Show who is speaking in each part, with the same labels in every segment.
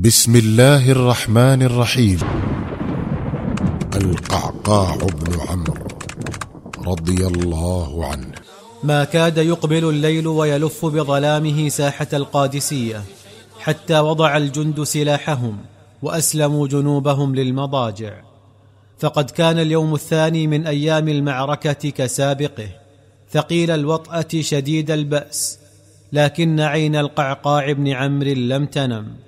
Speaker 1: بسم الله الرحمن الرحيم. القعقاع بن عمرو رضي الله عنه.
Speaker 2: ما كاد يقبل الليل ويلف بظلامه ساحة القادسية حتى وضع الجند سلاحهم وأسلموا جنوبهم للمضاجع. فقد كان اليوم الثاني من أيام المعركة كسابقه. ثقيل الوطأة شديد البأس لكن عين القعقاع بن عمرو لم تنم.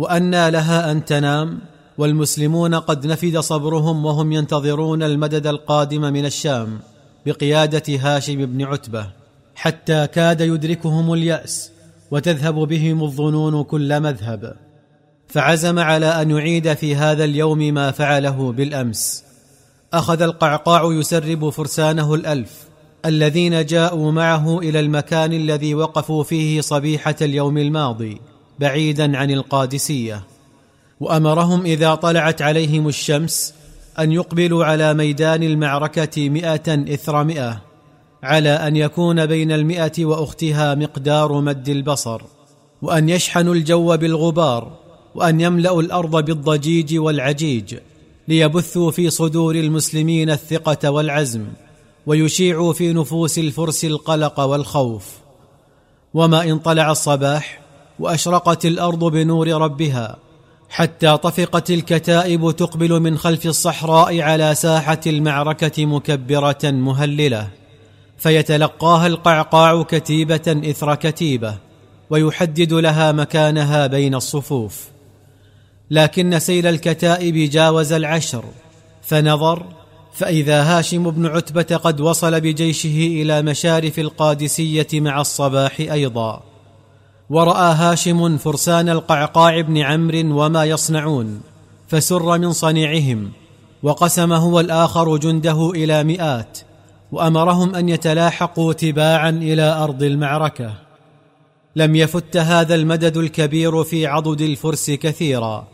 Speaker 2: وانى لها أن تنام والمسلمون قد نفد صبرهم وهم ينتظرون المدد القادم من الشام بقيادة هاشم بن عتبة حتى كاد يدركهم اليأس وتذهب بهم الظنون كل مذهب. فعزم على أن يعيد في هذا اليوم ما فعله بالأمس. أخذ القعقاع يسرب فرسانه الألف الذين جاءوا معه إلى المكان الذي وقفوا فيه صبيحة اليوم الماضي. بعيدا عن القادسية وأمرهم إذا طلعت عليهم الشمس أن يقبلوا على ميدان المعركة مئة اثر مئه على أن يكون بين المئة وأختها مقدار مد البصر وأن يشحنوا الجو بالغبار وأن يملأوا الأرض بالضجيج والعجيج ليبثوا في صدور المسلمين الثقة والعزم ويشيعوا في نفوس الفرس القلق والخوف. وما إن طلع الصباح وأشرقت الأرض بنور ربها حتى طفقت الكتائب تقبل من خلف الصحراء على ساحة المعركة مكبرة مهللة فيتلقاها القعقاع كتيبة إثر كتيبة ويحدد لها مكانها بين الصفوف. لكن سيل الكتائب جاوز العشر فنظر فإذا هاشم بن عتبة قد وصل بجيشه إلى مشارف القادسية مع الصباح أيضا. ورأى هاشم فرسان القعقاع بن عمرو وما يصنعون فسر من صنيعهم وقسم هو الآخر جنده إلى مئات وأمرهم أن يتلاحقوا تباعا إلى أرض المعركة. لم يفت هذا المدد الكبير في عضد الفرس كثيرا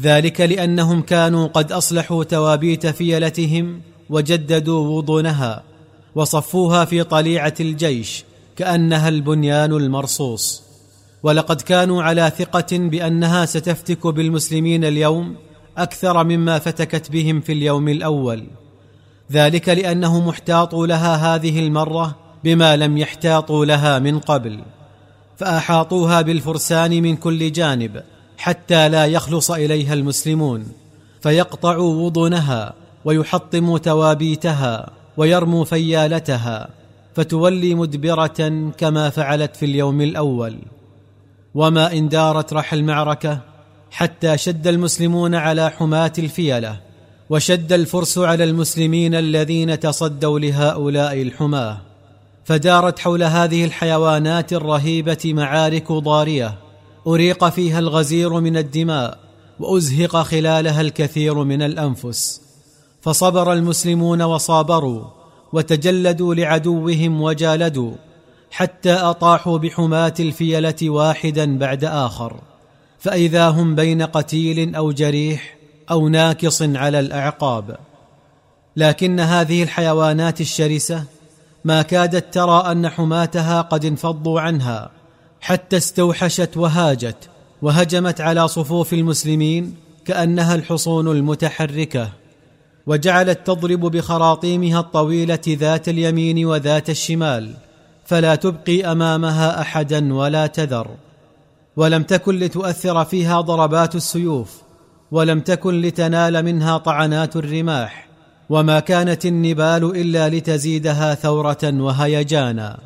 Speaker 2: ذلك لأنهم كانوا قد أصلحوا توابيت فيلتهم وجددوا وضونها وصفوها في طليعة الجيش كأنها البنيان المرصوص. ولقد كانوا على ثقة بأنها ستفتك بالمسلمين اليوم أكثر مما فتكت بهم في اليوم الأول. ذلك لأنهم احتاطوا لها هذه المرة بما لم يحتاطوا لها من قبل فأحاطوها بالفرسان من كل جانب حتى لا يخلص إليها المسلمون فيقطعوا وضنها ويحطموا توابيتها ويرموا فيالتها فتولي مدبرة كما فعلت في اليوم الأول. وما إن دارت رح المعركة حتى شد المسلمون على حماة الفيلة وشد الفرس على المسلمين الذين تصدوا لهؤلاء الحماة. فدارت حول هذه الحيوانات الرهيبة معارك ضارية. أريق فيها الغزير من الدماء وأزهق خلالها الكثير من الأنفس. فصبر المسلمون وصابروا وتجلدوا لعدوهم وجالدوا. حتى أطاحوا بحماة الفيلة واحدا بعد آخر. فإذا هم بين قتيل أو جريح أو ناكص على الأعقاب. لكن هذه الحيوانات الشرسة ما كادت ترى أن حماتها قد انفضوا عنها حتى استوحشت وهاجت وهجمت على صفوف المسلمين كأنها الحصون المتحركة. وجعلت تضرب بخراطيمها الطويلة ذات اليمين وذات الشمال. فلا تبقي أمامها أحدا ولا تذر. ولم تكن لتؤثر فيها ضربات السيوف ولم تكن لتنال منها طعنات الرماح وما كانت النبال إلا لتزيدها ثورة وهيجانا.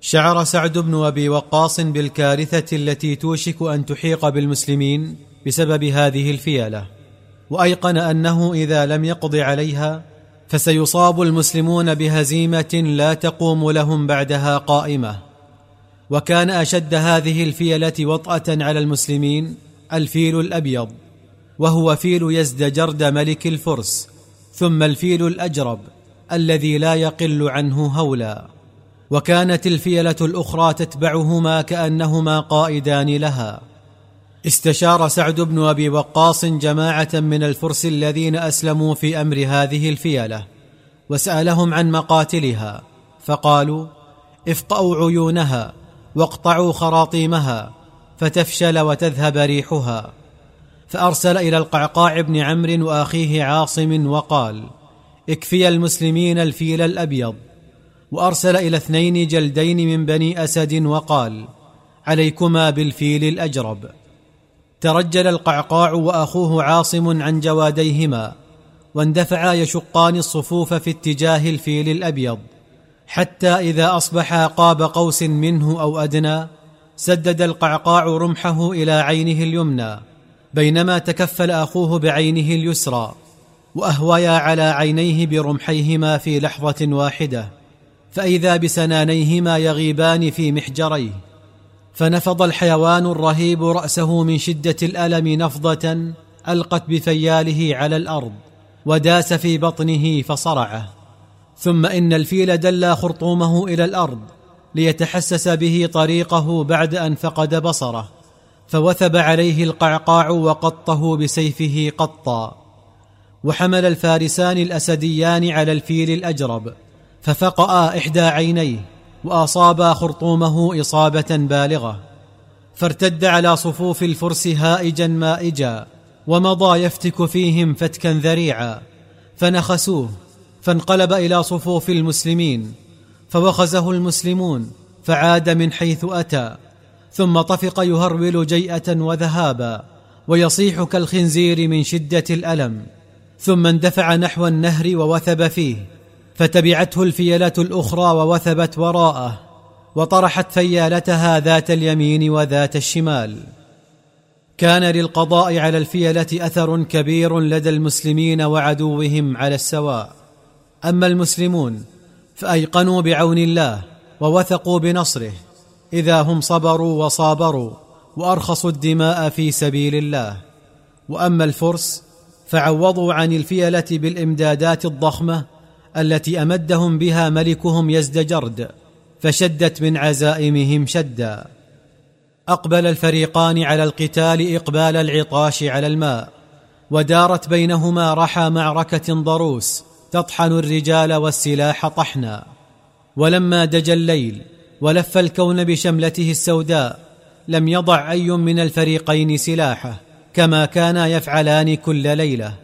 Speaker 2: شعر سعد بن أبي وقاص بالكارثة التي توشك أن تحيق بالمسلمين بسبب هذه الفيلة وأيقن أنه إذا لم يقض عليها فسيصاب المسلمون بهزيمة لا تقوم لهم بعدها قائمة. وكان أشد هذه الفيلة وطأة على المسلمين الفيل الأبيض وهو فيل يزدجرد ملك الفرس ثم الفيل الأجرب الذي لا يقل عنه هولا. وكانت الفيلة الأخرى تتبعهما كأنهما قائدان لها. استشار سعد بن أبي وقاص جماعة من الفرس الذين أسلموا في أمر هذه الفيلة وسألهم عن مقاتلها فقالوا افقأوا عيونها واقطعوا خراطيمها فتفشل وتذهب ريحها. فأرسل إلى القعقاع بن عمرو وأخيه عاصم وقال اكفي المسلمين الفيل الأبيض. وأرسل إلى اثنين جلدين من بني أسد وقال عليكما بالفيل الأجرب. ترجل القعقاع وأخوه عاصم عن جواديهما واندفعا يشقان الصفوف في اتجاه الفيل الأبيض حتى إذا أصبحا قاب قوس منه أو أدنى سدد القعقاع رمحه إلى عينه اليمنى بينما تكفل أخوه بعينه اليسرى واهويا على عينيه برمحيهما في لحظة واحدة فإذا بسنانيهما يغيبان في محجريه. فنفض الحيوان الرهيب رأسه من شدة الألم نفضة ألقت بفياله على الأرض وداس في بطنه فصرعه. ثم إن الفيل دلى خرطومه إلى الأرض ليتحسس به طريقه بعد أن فقد بصره فوثب عليه القعقاع وقطه بسيفه قطا. وحمل الفارسان الأسديان على الفيل الأجرب ففقأ إحدى عينيه. واصابا خرطومه إصابة بالغة فارتد على صفوف الفرس هائجا مائجا ومضى يفتك فيهم فتكا ذريعا فنخسوه فانقلب إلى صفوف المسلمين فوخزه المسلمون فعاد من حيث أتى ثم طفق يهرول جيئة وذهابا ويصيح كالخنزير من شدة الألم ثم اندفع نحو النهر ووثب فيه. فتبعته الفيلة الأخرى ووثبت وراءه وطرحت فيالتها ذات اليمين وذات الشمال. كان للقضاء على الفيلة أثر كبير لدى المسلمين وعدوهم على السواء. أما المسلمون فأيقنوا بعون الله ووثقوا بنصره إذا هم صبروا وصابروا وأرخصوا الدماء في سبيل الله. وأما الفرس فعوضوا عن الفيلة بالإمدادات الضخمة التي أمدهم بها ملكهم يزدجرد فشدت من عزائمهم شدا. أقبل الفريقان على القتال إقبال العطاش على الماء ودارت بينهما رحى معركة ضروس تطحن الرجال والسلاح طحنا. ولما دجى الليل ولف الكون بشملته السوداء لم يضع أي من الفريقين سلاحه كما كانا يفعلان كل ليلة.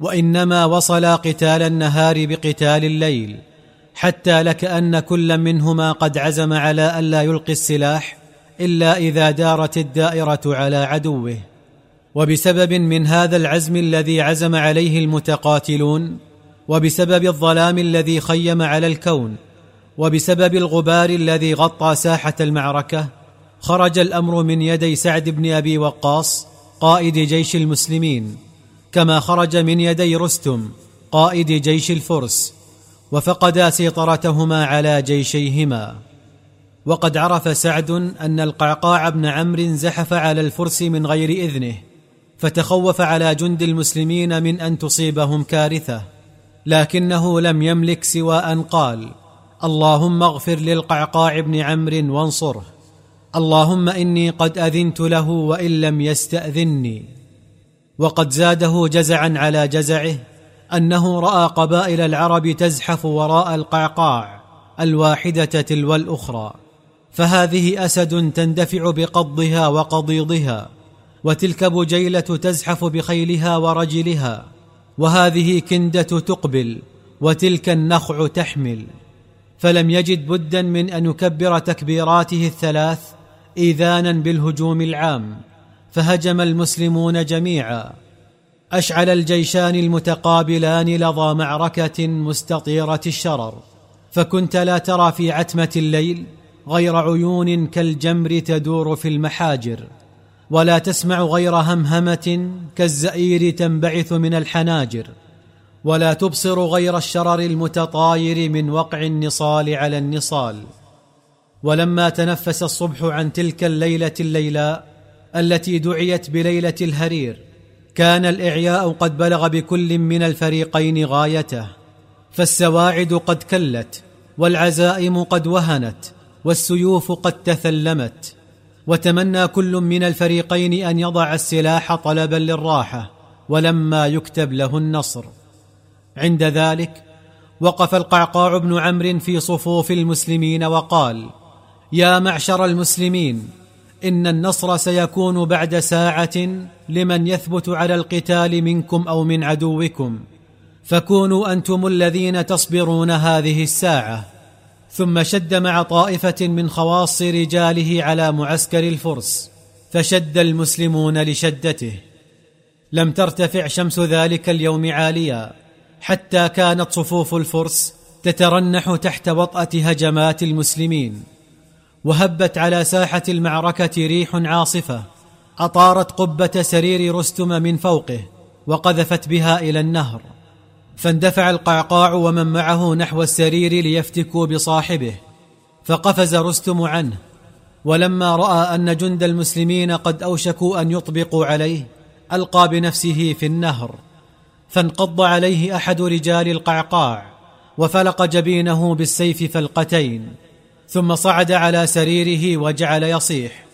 Speaker 2: وإنما وصلا قتال النهار بقتال الليل حتى لكأن كل منهما قد عزم على الا يلقي السلاح إلا إذا دارت الدائرة على عدوه. وبسبب من هذا العزم الذي عزم عليه المتقاتلون وبسبب الظلام الذي خيم على الكون وبسبب الغبار الذي غطى ساحة المعركة خرج الأمر من يدي سعد بن أبي وقاص قائد جيش المسلمين. كما خرج من يدي رستم قائد جيش الفرس وفقدا سيطرتهما على جيشيهما. وقد عرف سعد أن القعقاع بن عمرو زحف على الفرس من غير إذنه فتخوف على جند المسلمين من أن تصيبهم كارثة. لكنه لم يملك سوى أن قال اللهم اغفر للقعقاع بن عمرو وانصره. اللهم إني قد أذنت له وإن لم يستاذني وقد زاده جزعا على جزعه أنه رأى قبائل العرب تزحف وراء القعقاع الواحدة تلو الأخرى فهذه أسد تندفع بقضها وقضيضها وتلك بجيلة تزحف بخيلها ورجلها وهذه كندة تقبل وتلك النخع تحمل. فلم يجد بدا من أن يكبر تكبيراته الثلاث ايذانا بالهجوم العام. فهجم المسلمون جميعا. أشعل الجيشان المتقابلان لظى معركة مستطيرة الشرر. فكنت لا ترى في عتمة الليل غير عيون كالجمر تدور في المحاجر. ولا تسمع غير همهمة كالزئير تنبعث من الحناجر. ولا تبصر غير الشرر المتطاير من وقع النصال على النصال. ولما تنفس الصبح عن تلك الليلة الليلاء التي دعيت بليلة الهرير. كان الإعياء قد بلغ بكل من الفريقين غايته فالسواعد قد كلت والعزائم قد وهنت والسيوف قد تثلمت. وتمنى كل من الفريقين أن يضع السلاح طلبا للراحة ولما يكتب له النصر. عند ذلك وقف القعقاع بن عمرو في صفوف المسلمين وقال يا معشر المسلمين إن النصر سيكون بعد ساعة لمن يثبت على القتال منكم أو من عدوكم. فكونوا أنتم الذين تصبرون هذه الساعة. ثم شد مع طائفة من خواص رجاله على معسكر الفرس فشد المسلمون لشدته. لم ترتفع شمس ذلك اليوم عاليا حتى كانت صفوف الفرس تترنح تحت وطاه هجمات المسلمين. وهبت على ساحة المعركة ريح عاصفة أطارت قبة سرير رستم من فوقه وقذفت بها إلى النهر. فاندفع القعقاع ومن معه نحو السرير ليفتكوا بصاحبه. فقفز رستم عنه ولما رأى أن جند المسلمين قد أوشكوا أن يطبقوا عليه ألقى بنفسه في النهر. فانقض عليه أحد رجال القعقاع وفلق جبينه بالسيف فلقتين. ثم صعد على سريره وجعل يصيح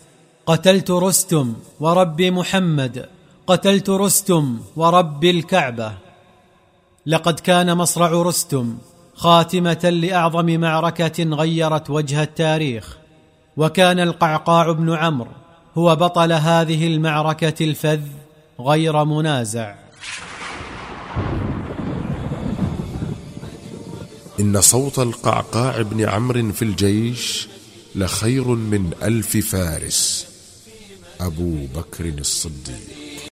Speaker 2: قتلت رستم ورب محمد قتلت رستم ورب الكعبة لقد كان مصرع رستم خاتمة لأعظم معركة غيرت وجه التاريخ وكان القعقاع بن عمرو هو بطل هذه المعركة الفذ غير منازع.
Speaker 1: إن صوت القعقاع بن عمرو في الجيش لخير من ألف فارس. أبو بكر الصديق.